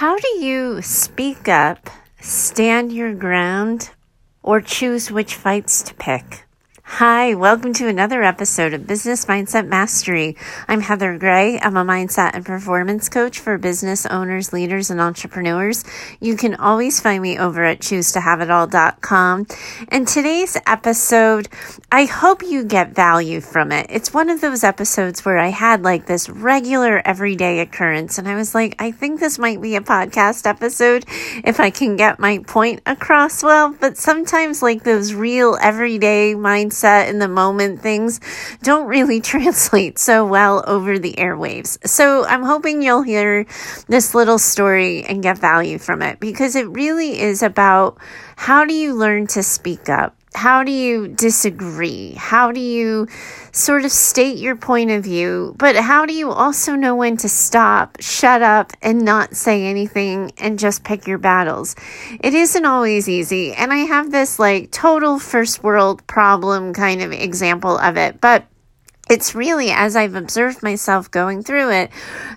How do you speak up, stand your ground, or choose which fights to pick? Hi, welcome to another episode of Business Mindset Mastery. I'm Heather Gray. I'm a mindset and performance coach for business owners, leaders, and entrepreneurs. You can always find me over at choosetohaveitall.com. And today's episode, I hope you get value from it. It's one of those episodes where I had like this regular everyday occurrence, and I was like, I think this might be a podcast episode if I can get my point across well. But sometimes, like those real everyday mindset mindset in the moment things don't really translate so well over the airwaves. So I'm hoping you'll hear this little story and get value from it because it really is about how do you learn to speak up? How do you disagree? How do you sort of state your point of view? But how do you also know when to stop, shut up, and not say anything and just pick your battles? It isn't always easy. And I have this like total first world problem kind of example of it. But it's really, as I've observed myself going through it,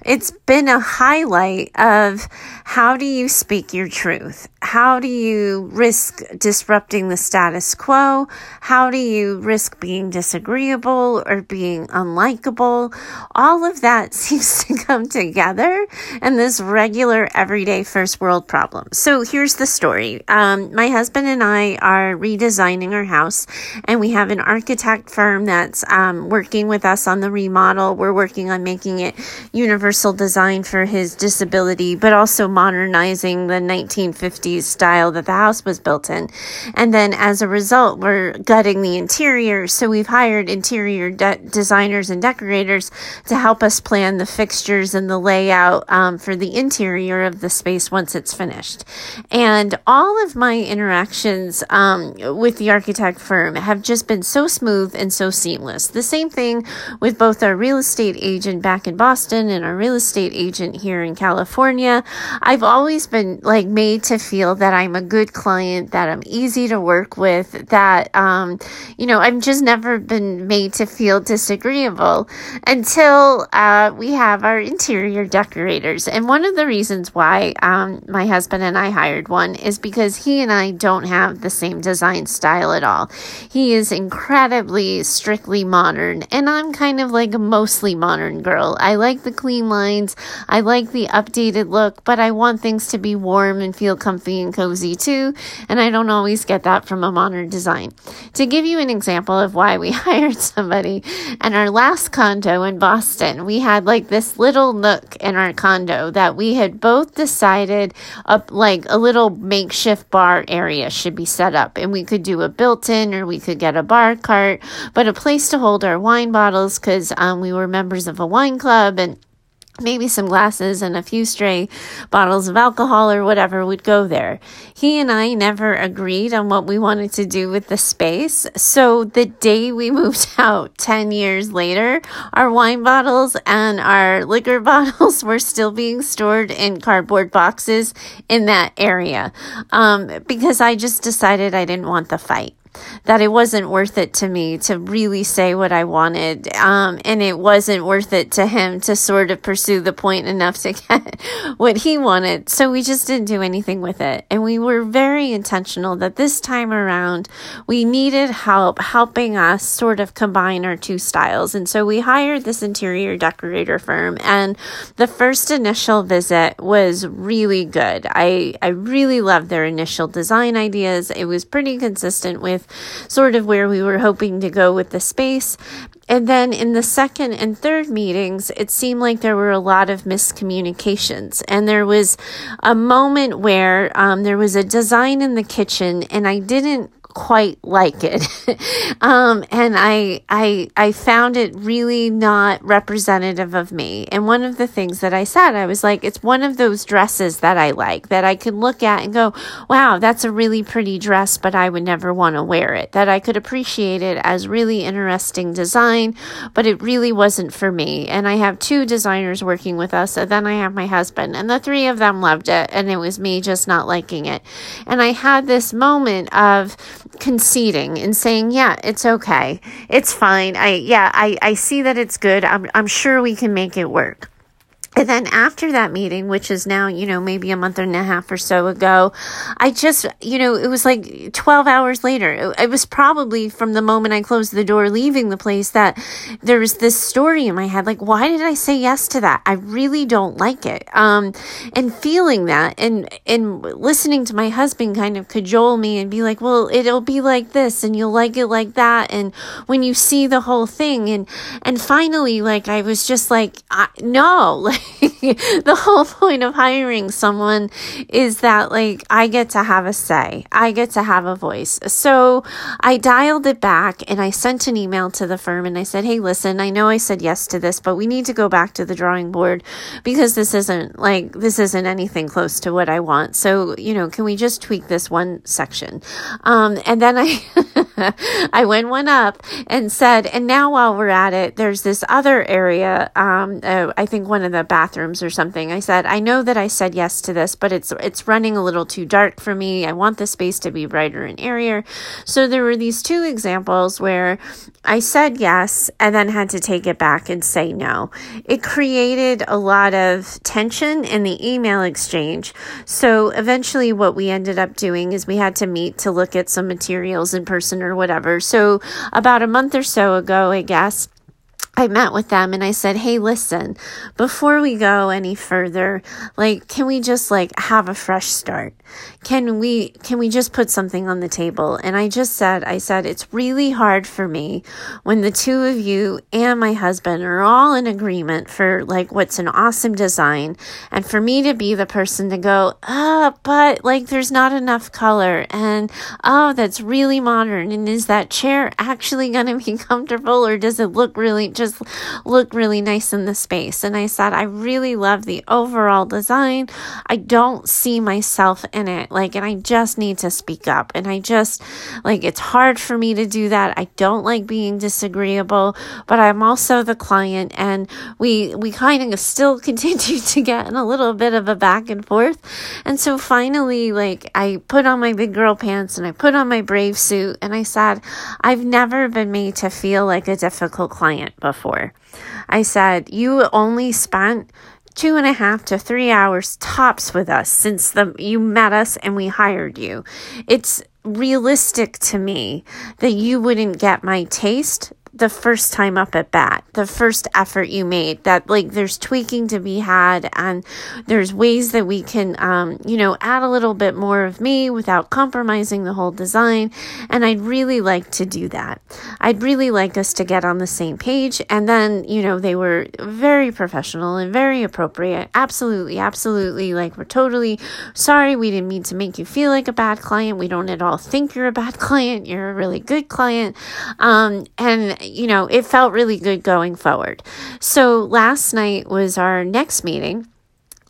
it's been a highlight of how do you speak your truth? How do you risk disrupting the status quo? How do you risk being disagreeable or being unlikable? All of that seems to come together in this regular, everyday first world problem. So here's the story. Um, my husband and I are redesigning our house, and we have an architect firm that's um, working with us on the remodel. We're working on making it universal design for his disability, but also modernizing the 1950s style that the house was built in. And then as a result, we're gutting the interior. So we've hired interior de- designers and decorators to help us plan the fixtures and the layout um, for the interior of the space once it's finished. And all of my interactions um, with the architect firm have just been so smooth and so seamless. The same thing with both our real estate agent back in Boston and our real estate agent here in California. I've always been like made to feel that I'm a good client, that I'm easy to work with, that, um, you know, I've just never been made to feel disagreeable until uh, we have our interior decorators. And one of the reasons why um, my husband and I hired one is because he and I don't have the same design style at all. He is incredibly strictly modern, and I'm kind of like a mostly modern girl. I like the clean lines, I like the updated look, but I want things to be warm and feel comfy and cozy too, and I don't always get that from a modern design. To give you an example of why we hired somebody, in our last condo in Boston, we had like this little nook in our condo that we had both decided up like a little makeshift bar area should be set up, and we could do a built in or we could get a bar cart, but a place to hold our wine bottles because um, we were members of a wine club and maybe some glasses and a few stray bottles of alcohol or whatever would go there. He and I never agreed on what we wanted to do with the space. So the day we moved out 10 years later, our wine bottles and our liquor bottles were still being stored in cardboard boxes in that area. Um, because I just decided I didn't want the fight that it wasn't worth it to me to really say what I wanted. Um, and it wasn't worth it to him to sort of pursue the point enough to get what he wanted. So we just didn't do anything with it. And we were very intentional that this time around we needed help helping us sort of combine our two styles. And so we hired this interior decorator firm and the first initial visit was really good. I, I really loved their initial design ideas. It was pretty consistent with sort of where we were hoping to go with the space. And then in the second and third meetings, it seemed like there were a lot of miscommunications. And there was a moment where um, there was a design in the kitchen, and I didn't quite like it. um, and I, I, I found it really not representative of me. And one of the things that I said, I was like, it's one of those dresses that I like that I could look at and go, wow, that's a really pretty dress, but I would never want to wear it. That I could appreciate it as really interesting design, but it really wasn't for me. And I have two designers working with us. And then I have my husband and the three of them loved it. And it was me just not liking it. And I had this moment of, conceding and saying, "Yeah, it's okay. It's fine. I yeah, I I see that it's good. I'm I'm sure we can make it work." And then after that meeting, which is now, you know, maybe a month and a half or so ago, I just, you know, it was like 12 hours later. It, was probably from the moment I closed the door leaving the place that there was this story in my head. Like, why did I say yes to that? I really don't like it. Um, and feeling that and, and listening to my husband kind of cajole me and be like, well, it'll be like this and you'll like it like that. And when you see the whole thing and, and finally, like, I was just like, no, like, the whole point of hiring someone is that like I get to have a say. I get to have a voice. So I dialed it back and I sent an email to the firm and I said, "Hey, listen, I know I said yes to this, but we need to go back to the drawing board because this isn't like this isn't anything close to what I want. So, you know, can we just tweak this one section?" Um, and then I I went one up and said, "And now while we're at it, there's this other area um, uh, I think one of the bathrooms or something. I said, I know that I said yes to this, but it's it's running a little too dark for me. I want the space to be brighter and airier. So there were these two examples where I said yes and then had to take it back and say no. It created a lot of tension in the email exchange. So eventually what we ended up doing is we had to meet to look at some materials in person or whatever. So about a month or so ago, I guess, I met with them and I said, Hey, listen, before we go any further, like, can we just like have a fresh start? Can we, can we just put something on the table? And I just said, I said, it's really hard for me when the two of you and my husband are all in agreement for like what's an awesome design. And for me to be the person to go, ah, oh, but like there's not enough color. And oh, that's really modern. And is that chair actually going to be comfortable or does it look really just just look really nice in the space. And I said, I really love the overall design. I don't see myself in it. Like, and I just need to speak up. And I just, like, it's hard for me to do that. I don't like being disagreeable, but I'm also the client. And we, we kind of still continue to get in a little bit of a back and forth. And so finally, like, I put on my big girl pants and I put on my brave suit and I said, I've never been made to feel like a difficult client before before. I said, You only spent two and a half to three hours tops with us since the you met us and we hired you. It's realistic to me that you wouldn't get my taste the first time up at bat, the first effort you made, that like there's tweaking to be had and there's ways that we can, um, you know, add a little bit more of me without compromising the whole design. And I'd really like to do that. I'd really like us to get on the same page. And then, you know, they were very professional and very appropriate. Absolutely, absolutely. Like, we're totally sorry. We didn't mean to make you feel like a bad client. We don't at all think you're a bad client. You're a really good client. Um, and you know, it felt really good going forward. So last night was our next meeting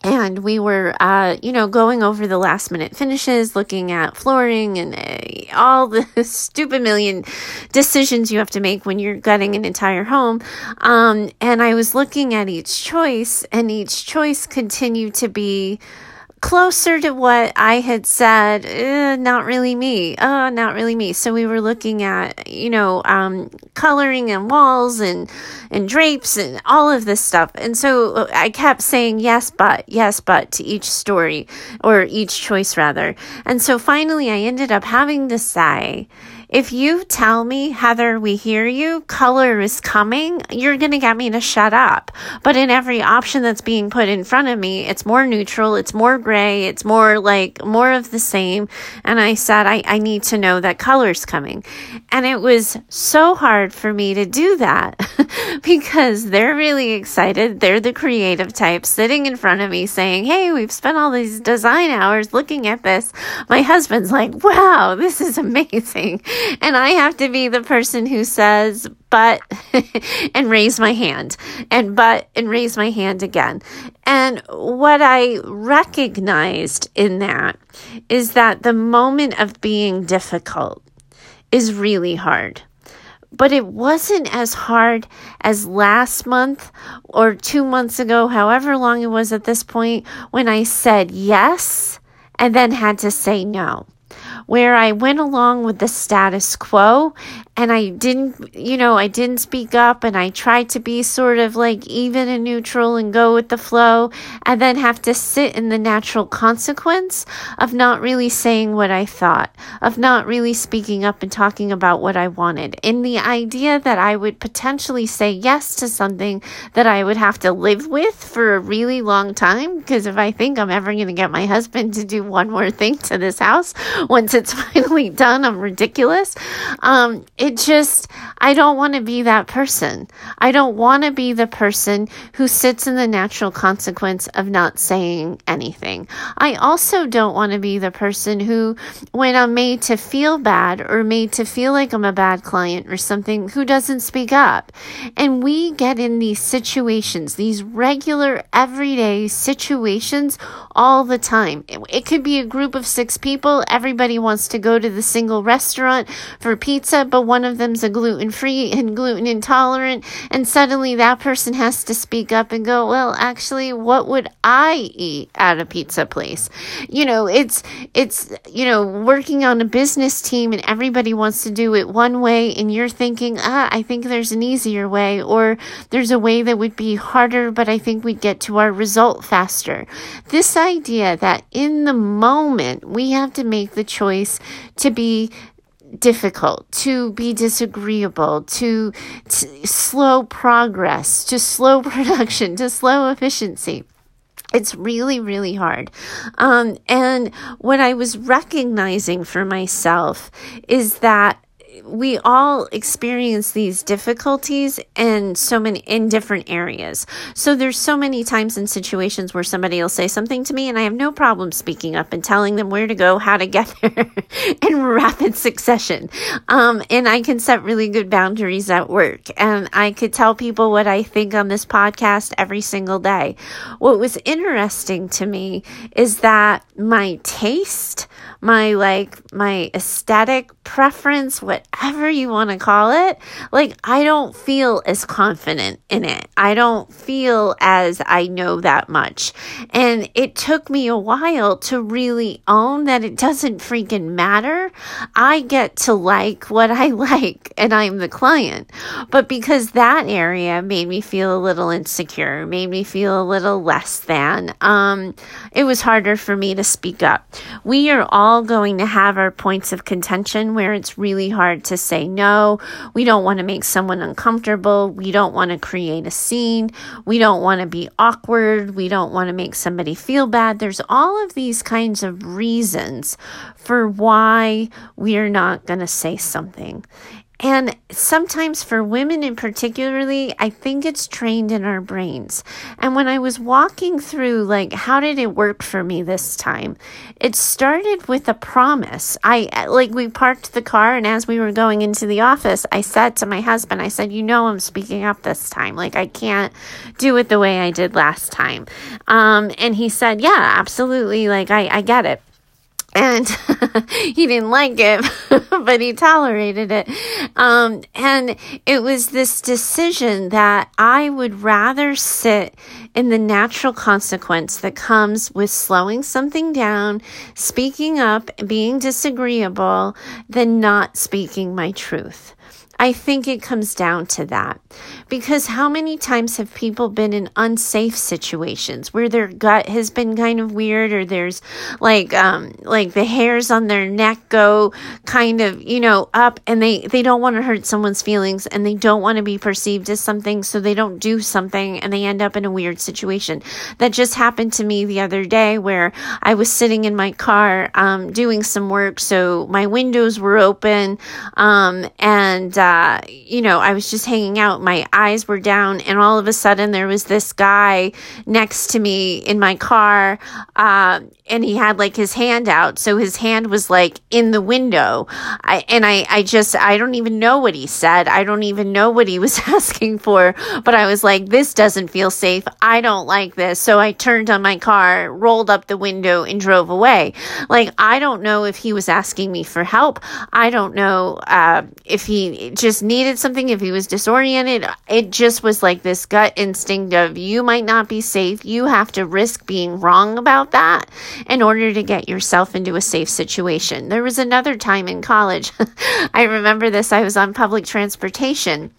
and we were uh, you know going over the last minute finishes looking at flooring and uh, all the stupid million decisions you have to make when you're gutting an entire home um, and i was looking at each choice and each choice continued to be closer to what I had said, eh, not really me. Uh, not really me. So we were looking at, you know, um, coloring and walls and, and drapes and all of this stuff. And so uh, I kept saying yes, but, yes, but to each story or each choice rather. And so finally I ended up having to say, if you tell me, Heather, we hear you, color is coming, you're going to get me to shut up. But in every option that's being put in front of me, it's more neutral, it's more gray, it's more like more of the same. And I said, I, I need to know that color's coming. And it was so hard for me to do that because they're really excited. They're the creative type sitting in front of me saying, Hey, we've spent all these design hours looking at this. My husband's like, wow, this is amazing and I have to be the person who says, but, and raise my hand, and but, and raise my hand again. And what I recognized in that is that the moment of being difficult is really hard but it wasn't as hard as last month or two months ago, however long it was at this point, when I said yes and then had to say no where I went along with the status quo and I didn't, you know, I didn't speak up and I tried to be sort of like even and neutral and go with the flow and then have to sit in the natural consequence of not really saying what I thought, of not really speaking up and talking about what I wanted. In the idea that I would potentially say yes to something that I would have to live with for a really long time because if I think I'm ever going to get my husband to do one more thing to this house once it's finally done, I'm ridiculous. Um, it just, I don't want to be that person. I don't want to be the person who sits in the natural consequence of not saying anything. I also don't want to be the person who, when I'm made to feel bad or made to feel like I'm a bad client or something, who doesn't speak up. And we get in these situations, these regular, everyday situations all the time. It, could be a group of six people. Everybody wants to go to the single restaurant for pizza, but one of them's a gluten free and gluten intolerant. And suddenly that person has to speak up and go, well, actually, what would I eat at a pizza place? You know, it's, it's, you know, working on a business team and everybody wants to do it one way and you're thinking, ah, I think there's an easier way or there's a way that would be harder, but I think we'd get to our result faster. This idea that in the moment we have to make the choice to be difficult, to be disagreeable, to, to slow progress, to slow production, to slow efficiency. It's really, really hard. Um, and what I was recognizing for myself is that we all experience these difficulties in so many in different areas. So there's so many times in situations where somebody will say something to me and I have no problem speaking up and telling them where to go, how to get there in rapid succession. Um, and I can set really good boundaries at work and I could tell people what I think on this podcast every single day. What was interesting to me is that my taste, my like my aesthetic preference, whatever you want to call it, like I don't feel as confident in it. I don't feel as I know that much. And it took me a while to really own that it doesn't freaking matter. I get to like what I like and I'm the client. But because that area made me feel a little insecure, made me feel a little less than, um, it was harder for me to speak up. We are all all going to have our points of contention where it's really hard to say no. We don't want to make someone uncomfortable. We don't want to create a scene. We don't want to be awkward. We don't want to make somebody feel bad. There's all of these kinds of reasons for why we are not going to say something. And sometimes for women in particularly, I think it's trained in our brains. And when I was walking through, like, how did it work for me this time? It started with a promise. I, like, we parked the car, and as we were going into the office, I said to my husband, I said, You know, I'm speaking up this time. Like, I can't do it the way I did last time. Um, and he said, Yeah, absolutely. Like, I, I get it and he didn't like it, but he tolerated it. Um, and it was this decision that I would rather sit in the natural consequence that comes with slowing something down, speaking up, being disagreeable, than not speaking my truth. I think it comes down to that. Because how many times have people been in unsafe situations where their gut has been kind of weird or there's like um like the hairs on their neck go kind of, you know, up and they they don't want to hurt someone's feelings and they don't want to be perceived as something so they don't do something and they end up in a weird situation. That just happened to me the other day where I was sitting in my car um doing some work so my windows were open um and uh you know, I was just hanging out. My eyes were down, and all of a sudden, there was this guy next to me in my car, uh, and he had like his hand out. So his hand was like in the window. I, and I, I just, I don't even know what he said. I don't even know what he was asking for. But I was like, this doesn't feel safe. I don't like this. So I turned on my car, rolled up the window, and drove away. Like, I don't know if he was asking me for help. I don't know uh, if he just needed something, if he was disoriented, it just was like this gut instinct of you might not be safe. You have to risk being wrong about that in order to get yourself into a safe situation. There was another time in college, I remember this, I was on public transportation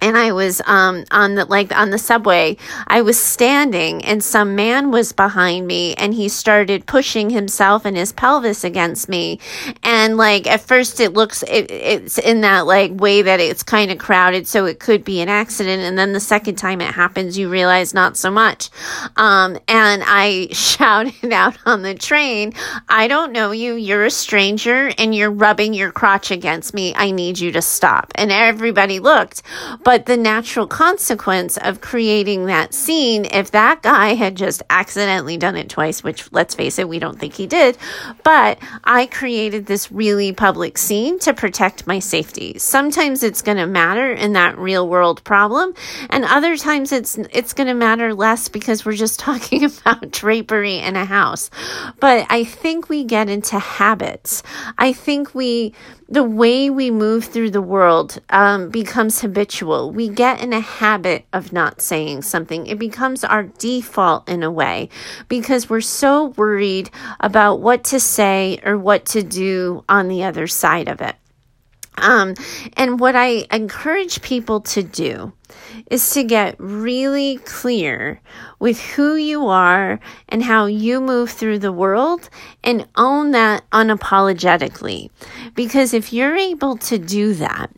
and I was um, on the like on the subway. I was standing, and some man was behind me, and he started pushing himself and his pelvis against me. And like at first, it looks it, it's in that like way that it's kind of crowded, so it could be an accident. And then the second time it happens, you realize not so much. Um, and I shouted out on the train, "I don't know you. You're a stranger, and you're rubbing your crotch against me. I need you to stop." And everybody looked. But the natural consequence of creating that scene, if that guy had just accidentally done it twice, which let's face it, we don't think he did, but I created this really public scene to protect my safety. Sometimes it's going to matter in that real world problem, and other times it's it's going to matter less because we're just talking about drapery in a house. But I think we get into habits. I think we the way we move through the world um, becomes habitual. We get in a habit of not saying something. It becomes our default in a way because we're so worried about what to say or what to do on the other side of it. Um, and what I encourage people to do is to get really clear with who you are and how you move through the world and own that unapologetically. Because if you're able to do that,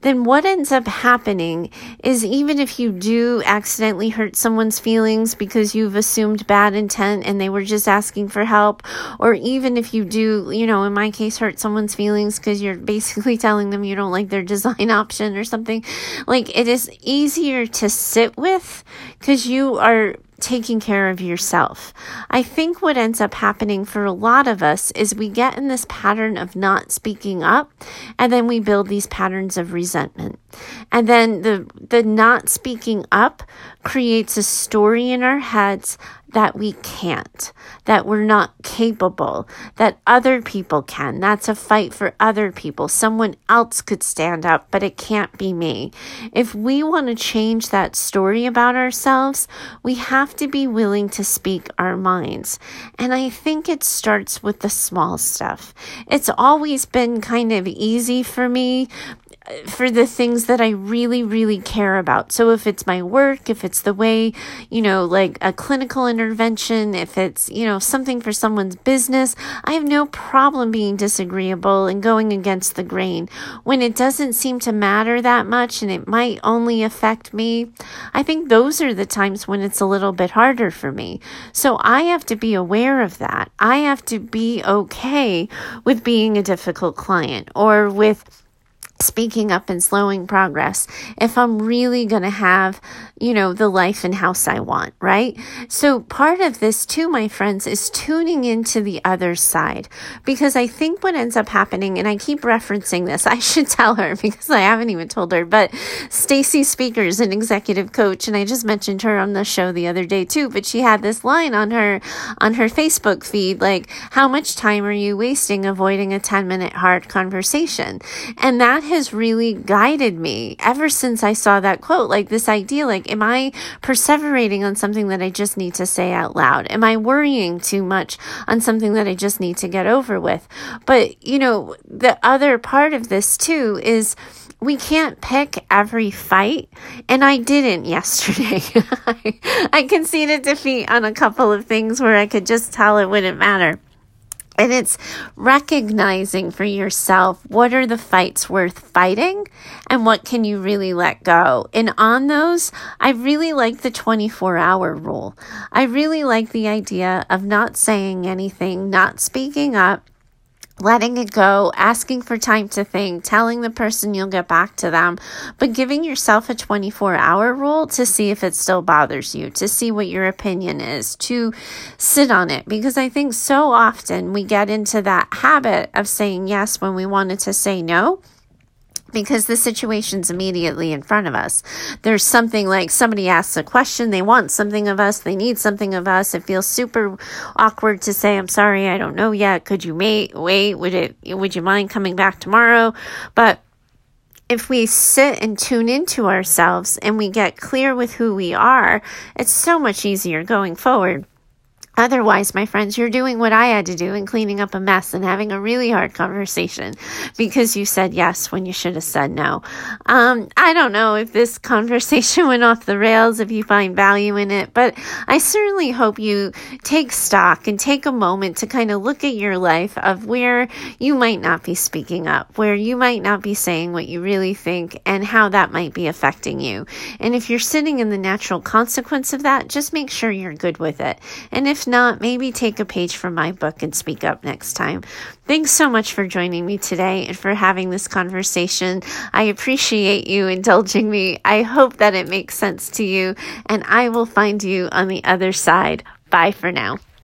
then what ends up happening is even if you do accidentally hurt someone's feelings because you've assumed bad intent and they were just asking for help, or even if you do, you know, in my case, hurt someone's feelings because you're basically telling them you don't like their design option or something, like it is easier to sit with because you are taking care of yourself. I think what ends up happening for a lot of us is we get in this pattern of not speaking up and then we build these patterns of resentment. And then the the not speaking up creates a story in our heads that we can't, that we're not capable, that other people can. That's a fight for other people. Someone else could stand up, but it can't be me. If we want to change that story about ourselves, we have to be willing to speak our minds. And I think it starts with the small stuff. It's always been kind of easy for me for the things that I really, really care about. So if it's my work, if it's the way, you know, like a clinical intervention, if it's, you know, something for someone's business, I have no problem being disagreeable and going against the grain. When it doesn't seem to matter that much and it might only affect me, I think those are the times when it's a little bit harder for me. So I have to be aware of that. I have to be okay with being a difficult client or with speaking up and slowing progress if I'm really going to have, you know, the life and house I want, right? So part of this too, my friends, is tuning into the other side because I think what ends up happening, and I keep referencing this, I should tell her because I haven't even told her, but Stacy Speaker is an executive coach and I just mentioned her on the show the other day too, but she had this line on her, on her Facebook feed, like, how much time are you wasting avoiding a 10 minute hard conversation? And that has really guided me ever since I saw that quote. Like this idea, like, am I perseverating on something that I just need to say out loud? Am I worrying too much on something that I just need to get over with? But, you know, the other part of this too is, we can't pick every fight, and I didn't yesterday. I, I conceded defeat on a couple of things where I could just tell it wouldn't matter. And it's recognizing for yourself what are the fights worth fighting and what can you really let go. And on those, I really like the 24 hour rule. I really like the idea of not saying anything, not speaking up, letting it go, asking for time to think, telling the person you'll get back to them, but giving yourself a 24 hour rule to see if it still bothers you, to see what your opinion is, to sit on it. Because I think so often we get into that habit of saying yes when we wanted to say no because the situation's immediately in front of us. There's something like somebody asks a question, they want something of us, they need something of us. It feels super awkward to say, I'm sorry, I don't know yet. Could you wait? Wait, would it, would you mind coming back tomorrow? But if we sit and tune into ourselves and we get clear with who we are, it's so much easier going forward. Otherwise, my friends, you're doing what I had to do and cleaning up a mess and having a really hard conversation because you said yes when you should have said no. Um, I don't know if this conversation went off the rails, if you find value in it, but I certainly hope you take stock and take a moment to kind of look at your life of where you might not be speaking up, where you might not be saying what you really think, and how that might be affecting you. And if you're sitting in the natural consequence of that, just make sure you're good with it. And if not, maybe take a page from my book and speak up next time. Thanks so much for joining me today and for having this conversation. I appreciate you indulging me. I hope that it makes sense to you, and I will find you on the other side. Bye for now.